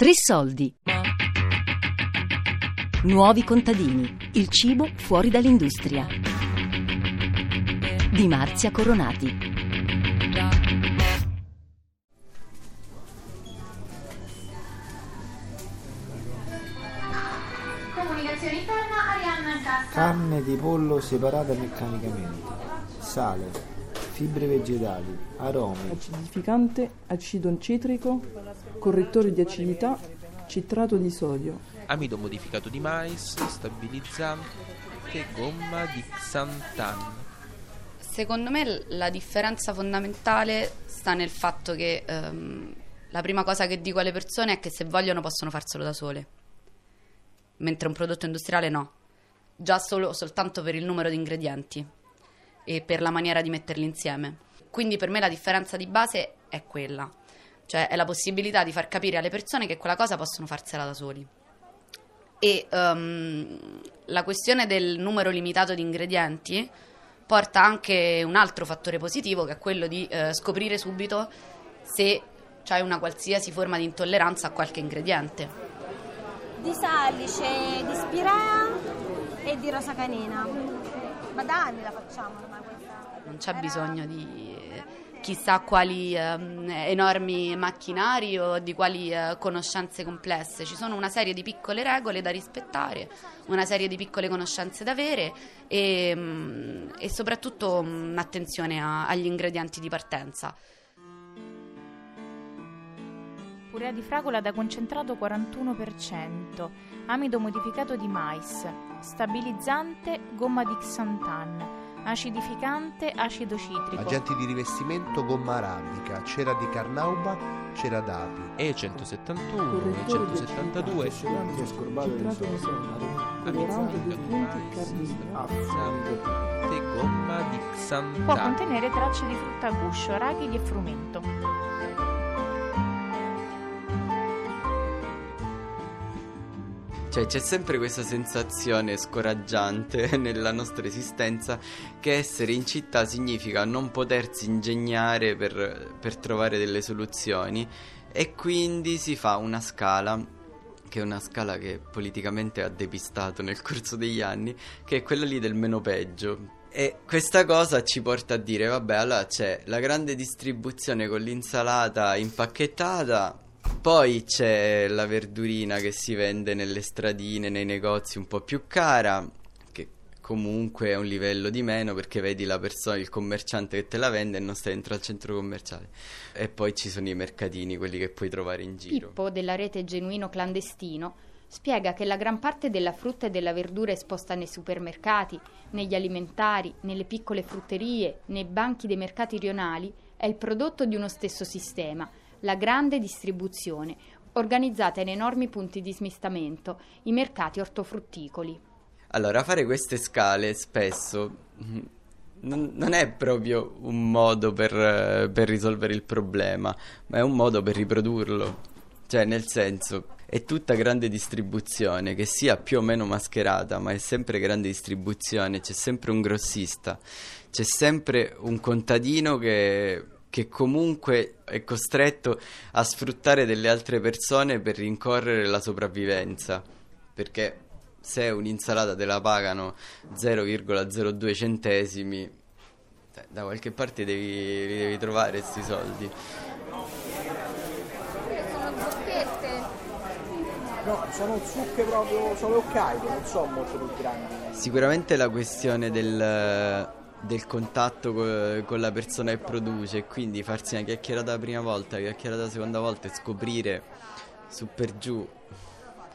Tre soldi. Nuovi contadini. Il cibo fuori dall'industria. Di Marzia Coronati. Comunicazione interna, Arianna cassa. Carne di pollo separata meccanicamente, sale, fibre vegetali, aromi, acidificante, acido cetrico, correttore di acidità, citrato di sodio. amido modificato di mais, stabilizzante, gomma di xantan. Secondo me la differenza fondamentale sta nel fatto che ehm, la prima cosa che dico alle persone è che se vogliono possono farselo da sole, mentre un prodotto industriale no, già solo, soltanto per il numero di ingredienti e per la maniera di metterli insieme. Quindi per me la differenza di base è quella, cioè è la possibilità di far capire alle persone che quella cosa possono farsela da soli. E ehm, la questione del numero limitato di ingredienti porta anche un altro fattore positivo che è quello di eh, scoprire subito se c'hai una qualsiasi forma di intolleranza a qualche ingrediente. di salice, di spirea e di rosa canina. Ma da anni la facciamo ormai questa. Non c'è Era- bisogno di eh, chissà quali ehm, enormi macchinari o di quali eh, conoscenze complesse. Ci sono una serie di piccole regole da rispettare, una serie di piccole conoscenze da avere e, mm, e soprattutto mm, un'attenzione a- agli ingredienti di partenza. Purea di fragola da concentrato 41%, amido modificato di mais, stabilizzante, gomma di xantan, acidificante, acido citrico. Agenti di rivestimento gomma arabica, cera di carnauba, cera d'api. E171, Correttore di E172, acidità, Asciuganti ascorbato di sodio, colorante punti gomma di Può xantan. contenere tracce di frutta a guscio, arachidi e frumento. Cioè c'è sempre questa sensazione scoraggiante nella nostra esistenza che essere in città significa non potersi ingegnare per, per trovare delle soluzioni e quindi si fa una scala, che è una scala che politicamente ha depistato nel corso degli anni, che è quella lì del meno peggio. E questa cosa ci porta a dire, vabbè, allora c'è la grande distribuzione con l'insalata impacchettata, poi c'è la verdurina che si vende nelle stradine, nei negozi un po' più cara, che comunque è un livello di meno perché vedi la persona, il commerciante che te la vende e non stai dentro al centro commerciale. E poi ci sono i mercatini, quelli che puoi trovare in giro. Pippo della rete Genuino Clandestino spiega che la gran parte della frutta e della verdura esposta nei supermercati, negli alimentari, nelle piccole frutterie, nei banchi dei mercati rionali è il prodotto di uno stesso sistema, la grande distribuzione, organizzata in enormi punti di smistamento, i mercati ortofrutticoli. Allora, fare queste scale spesso non, non è proprio un modo per, per risolvere il problema, ma è un modo per riprodurlo. Cioè, nel senso, è tutta grande distribuzione, che sia più o meno mascherata, ma è sempre grande distribuzione, c'è sempre un grossista, c'è sempre un contadino che, che comunque è costretto a sfruttare delle altre persone per rincorrere la sopravvivenza. Perché se un'insalata te la pagano 0,02 centesimi, cioè, da qualche parte devi, devi trovare questi soldi. Sono zucchette. No, sono zucche proprio, sono Hokkaido, non sono molto più grandi. Sicuramente la questione del, del contatto co- con la persona che produce, e quindi farsi una chiacchierata la prima volta, una chiacchierata la seconda volta e scoprire su per giù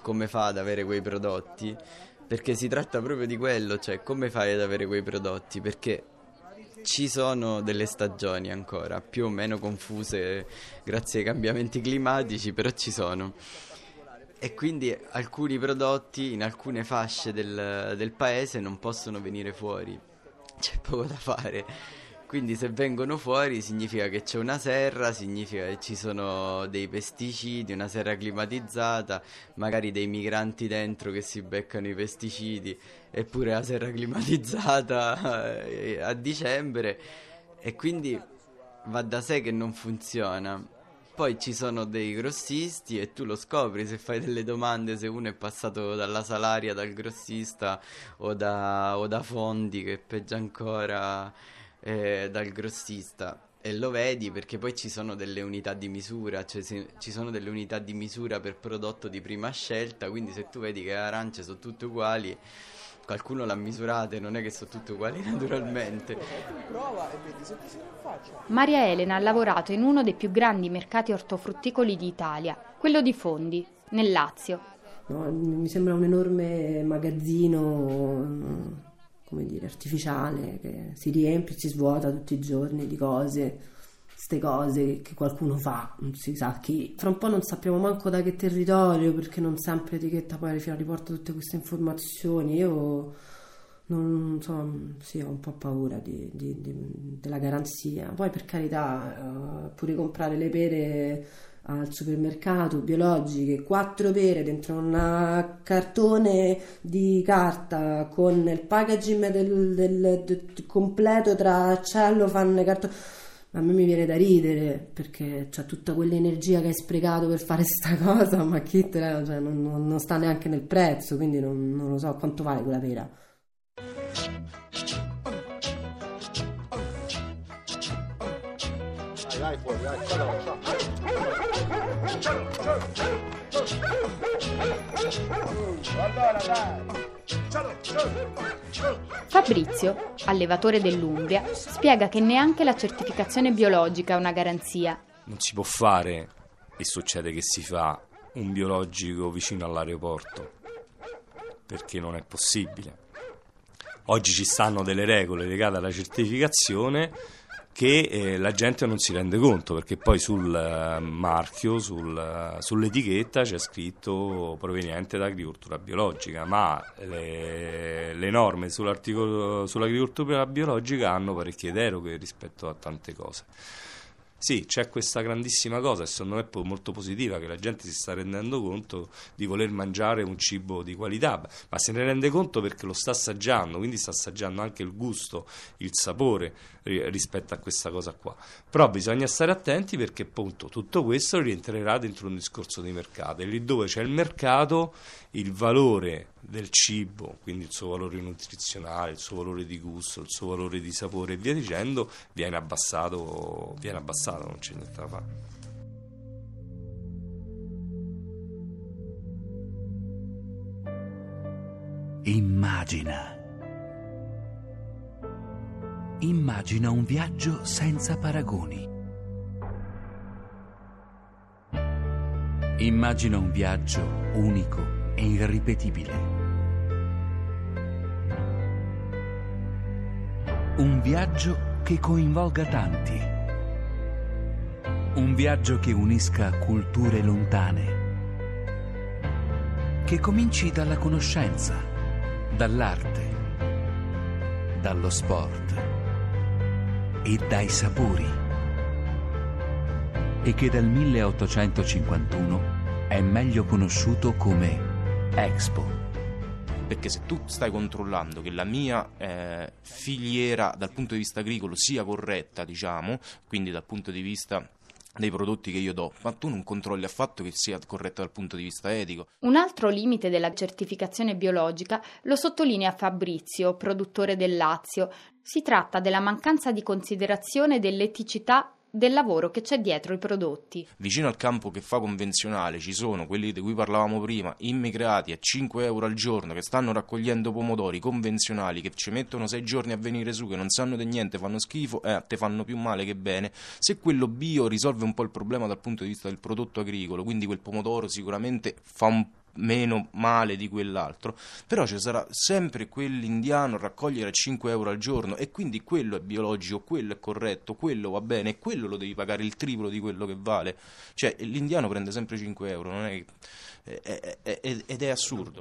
come fa ad avere quei prodotti, perché si tratta proprio di quello, cioè come fai ad avere quei prodotti, perché ci sono delle stagioni ancora, più o meno confuse grazie ai cambiamenti climatici, però ci sono. E quindi alcuni prodotti in alcune fasce del, del paese non possono venire fuori, c'è poco da fare. Quindi se vengono fuori significa che c'è una serra, significa che ci sono dei pesticidi, una serra climatizzata, magari dei migranti dentro che si beccano i pesticidi, eppure la serra climatizzata a dicembre. E quindi va da sé che non funziona. Poi ci sono dei grossisti e tu lo scopri se fai delle domande se uno è passato dalla salaria, dal grossista o da, o da fondi, che peggio ancora eh, dal grossista. E lo vedi perché poi ci sono delle unità di misura, cioè ci sono delle unità di misura per prodotto di prima scelta, quindi se tu vedi che le arance sono tutte uguali, qualcuno l'ha misurate, non è che sono tutte uguali naturalmente. Maria Elena ha lavorato in uno dei più grandi mercati ortofrutticoli d'Italia, quello di Fondi, nel Lazio. No, mi sembra un enorme magazzino, come dire, artificiale, che si riempie e si svuota tutti i giorni di cose, queste cose che, qualcuno fa, non si sa chi. Fra un po' non sappiamo manco da che territorio, perché non sempre etichetta poi fino riporta tutte queste informazioni. Io non so, sì, ho un po' paura di- di- di- della garanzia. Poi per carità, eh, pure comprare le pere al supermercato biologiche, quattro pere dentro un cartone di carta con il packaging del, del- del- completo tra cellophane, cartone. A me mi viene da ridere perché c'è tutta quell'energia che hai sprecato per fare sta cosa, ma chi te la- cioè, non, non- non sta neanche nel prezzo, quindi non, non lo so quanto vale quella pera. Vai, vai fuori, vai, ciao. Allora, dai. Fabrizio, allevatore dell'Umbria, spiega che neanche la certificazione biologica è una garanzia. Non si può fare, e succede che si fa, un biologico vicino all'aeroporto, perché non è possibile. Oggi ci stanno delle regole legate alla certificazione che eh, la gente non si rende conto perché poi sul eh, marchio, sul, eh, sull'etichetta c'è scritto proveniente da agricoltura biologica, ma le, le norme sull'agricoltura biologica hanno parecchie deroghe rispetto a tante cose. Sì, c'è questa grandissima cosa secondo me molto positiva che la gente si sta rendendo conto di voler mangiare un cibo di qualità, ma se ne rende conto perché lo sta assaggiando, quindi sta assaggiando anche il gusto, il sapore ri- rispetto a questa cosa qua. Però bisogna stare attenti perché appunto tutto questo rientrerà dentro un discorso di mercato e lì dove c'è il mercato il valore del cibo, quindi il suo valore nutrizionale, il suo valore di gusto, il suo valore di sapore e via dicendo, viene abbassato, viene abbassato, non c'è niente da fare. Immagina. Immagina un viaggio senza paragoni. Immagina un viaggio unico e irripetibile. Un viaggio che coinvolga tanti. Un viaggio che unisca culture lontane. Che cominci dalla conoscenza, dall'arte, dallo sport e dai sapori. E che dal 1851 è meglio conosciuto come Expo. Perché se tu stai controllando che la mia eh, filiera dal punto di vista agricolo sia corretta, diciamo, quindi dal punto di vista dei prodotti che io do, ma tu non controlli affatto che sia corretta dal punto di vista etico. Un altro limite della certificazione biologica lo sottolinea Fabrizio, produttore del Lazio. Si tratta della mancanza di considerazione dell'eticità del lavoro che c'è dietro i prodotti. Vicino al campo che fa convenzionale ci sono quelli di cui parlavamo prima, immigrati a 5 euro al giorno che stanno raccogliendo pomodori convenzionali che ci mettono 6 giorni a venire su, che non sanno di niente, fanno schifo eh, te fanno più male che bene. Se quello bio risolve un po' il problema dal punto di vista del prodotto agricolo, quindi quel pomodoro sicuramente fa un meno male di quell'altro, però ci sarà sempre quell'indiano a raccogliere 5 euro al giorno e quindi quello è biologico, quello è corretto, quello va bene quello lo devi pagare il triplo di quello che vale. Cioè l'indiano prende sempre 5 euro, è- è- è- ed è assurdo.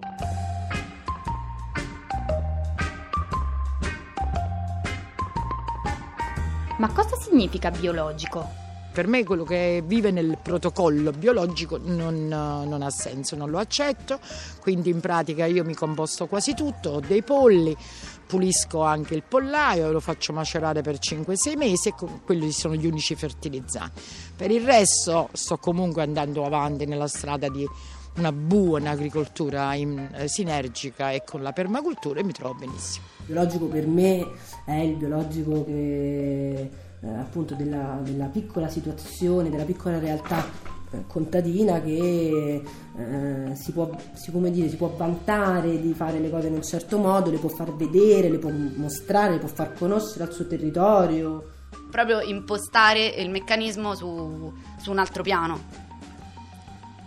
Ma cosa significa biologico? Per me quello che vive nel protocollo biologico non, non ha senso, non lo accetto, quindi in pratica io mi composto quasi tutto, ho dei polli, pulisco anche il pollaio, lo faccio macerare per 5-6 mesi e quelli sono gli unici fertilizzanti. Per il resto sto comunque andando avanti nella strada di una buona agricoltura in, eh, sinergica e con la permacultura e mi trovo benissimo. Il biologico per me è il biologico che eh, appunto della, della, piccola situazione, della piccola realtà eh, contadina che eh, si, può, si, dire, si, può, vantare di fare le cose in un certo modo, le può far vedere, le può mostrare, le può far conoscere al suo territorio. Proprio impostare il meccanismo su, su un altro piano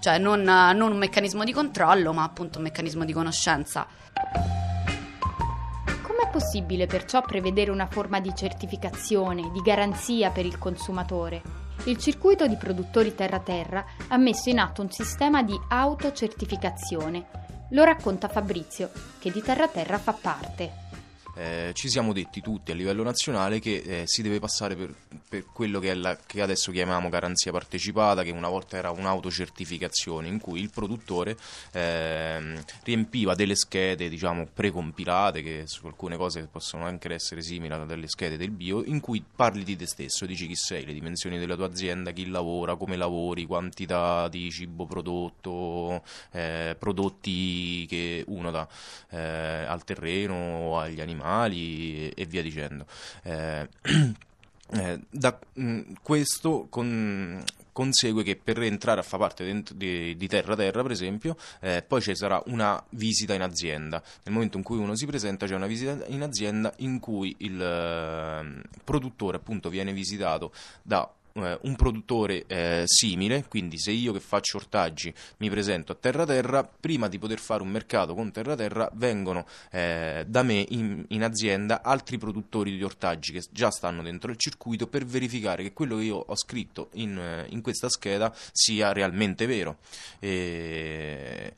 cioè non, non un meccanismo di controllo, ma appunto un meccanismo di conoscenza. Possibile perciò prevedere una forma di certificazione, di garanzia per il consumatore? Il circuito di produttori terra-terra ha messo in atto un sistema di autocertificazione. Lo racconta Fabrizio, che di terra-terra fa parte eh, ci siamo detti tutti a livello nazionale che eh, si deve passare per, per quello che, la, che, adesso chiamiamo garanzia partecipata, che una volta era un'autocertificazione in cui il produttore eh, riempiva delle schede diciamo precompilate, che su alcune cose possono anche essere simili a delle schede del bio, in cui parli di te stesso, dici chi sei, le dimensioni della tua azienda, chi lavora, come lavori, quantità di cibo prodotto, eh, prodotti che uno dà eh, al terreno o agli animali animali e, via dicendo. Eh, eh, da mh, questo con, consegue che per entrare a far parte di, di, Terra Terra, per esempio, eh, poi ci sarà una visita in azienda. Nel momento in cui uno si presenta c'è una visita in azienda in cui il eh, produttore appunto viene visitato da eh, un produttore eh, simile, quindi se io che faccio ortaggi mi presento a Terra Terra, prima di poter fare un mercato con Terra Terra vengono eh, da me in, in, azienda altri produttori di ortaggi che già stanno dentro il circuito per verificare che quello che io ho scritto in, eh, in questa scheda sia realmente vero. E...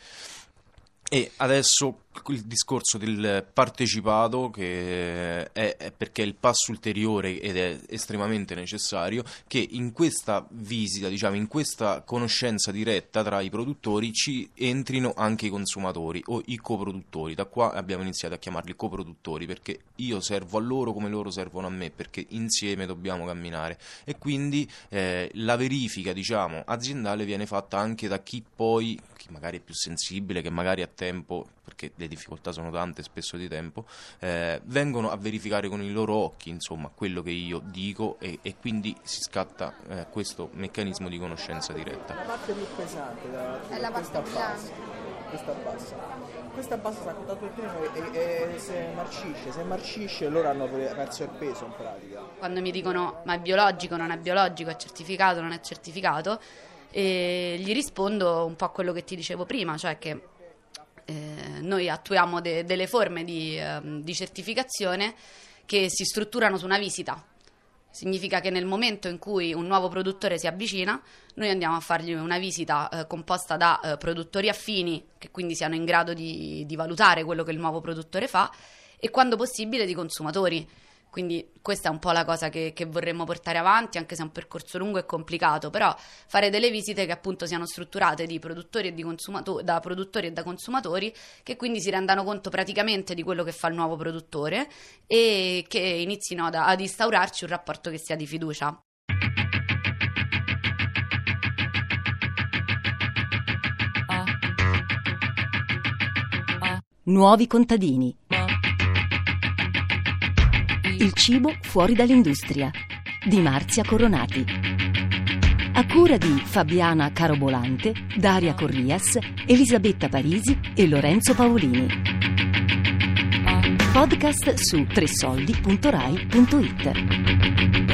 E adesso il discorso del partecipato che è, è, perché è il passo ulteriore ed è estremamente necessario che in questa visita, diciamo in questa conoscenza diretta tra i produttori ci entrino anche i consumatori o i coproduttori. Da qua abbiamo iniziato a chiamarli coproduttori perché io servo a loro come loro servono a me perché insieme dobbiamo camminare e quindi eh, la verifica diciamo aziendale viene fatta anche da chi poi chi magari è più sensibile, che magari ha tempo perché le difficoltà sono tante, spesso di tempo, eh, vengono a verificare con i loro occhi insomma, quello che io dico e, e quindi si scatta eh, questo meccanismo di conoscenza diretta. La parte più pesante è la questa bassa, questa bassa. Questa bassa sta contato il primo e, e, se marcisce, se marcisce loro hanno perso il peso in pratica. Quando mi dicono ma è biologico, non è biologico, è certificato, non è certificato, e gli rispondo un po' a quello che ti dicevo prima, cioè che eh, noi attuiamo de- delle forme di, um, di certificazione che si strutturano su una visita. Significa che nel momento in cui un nuovo produttore si avvicina, noi andiamo a fargli una visita eh, composta da eh, produttori affini, che quindi siano in grado di, di valutare quello che il nuovo produttore fa, e quando possibile di consumatori quindi questa è un po' la cosa che, che, vorremmo portare avanti, anche se è un percorso lungo e complicato, però fare delle visite che appunto siano strutturate produttori consumato- da produttori e da consumatori, che quindi si rendano conto praticamente di quello che fa il nuovo produttore e che inizino ad, ad instaurarci un rapporto che sia di fiducia. Nuovi contadini il cibo fuori dall'industria di Marzia Coronati. A cura di Fabiana Carobolante, Daria Corrias, Elisabetta Parisi e Lorenzo Paolini. Podcast su tressoldi.rai.it.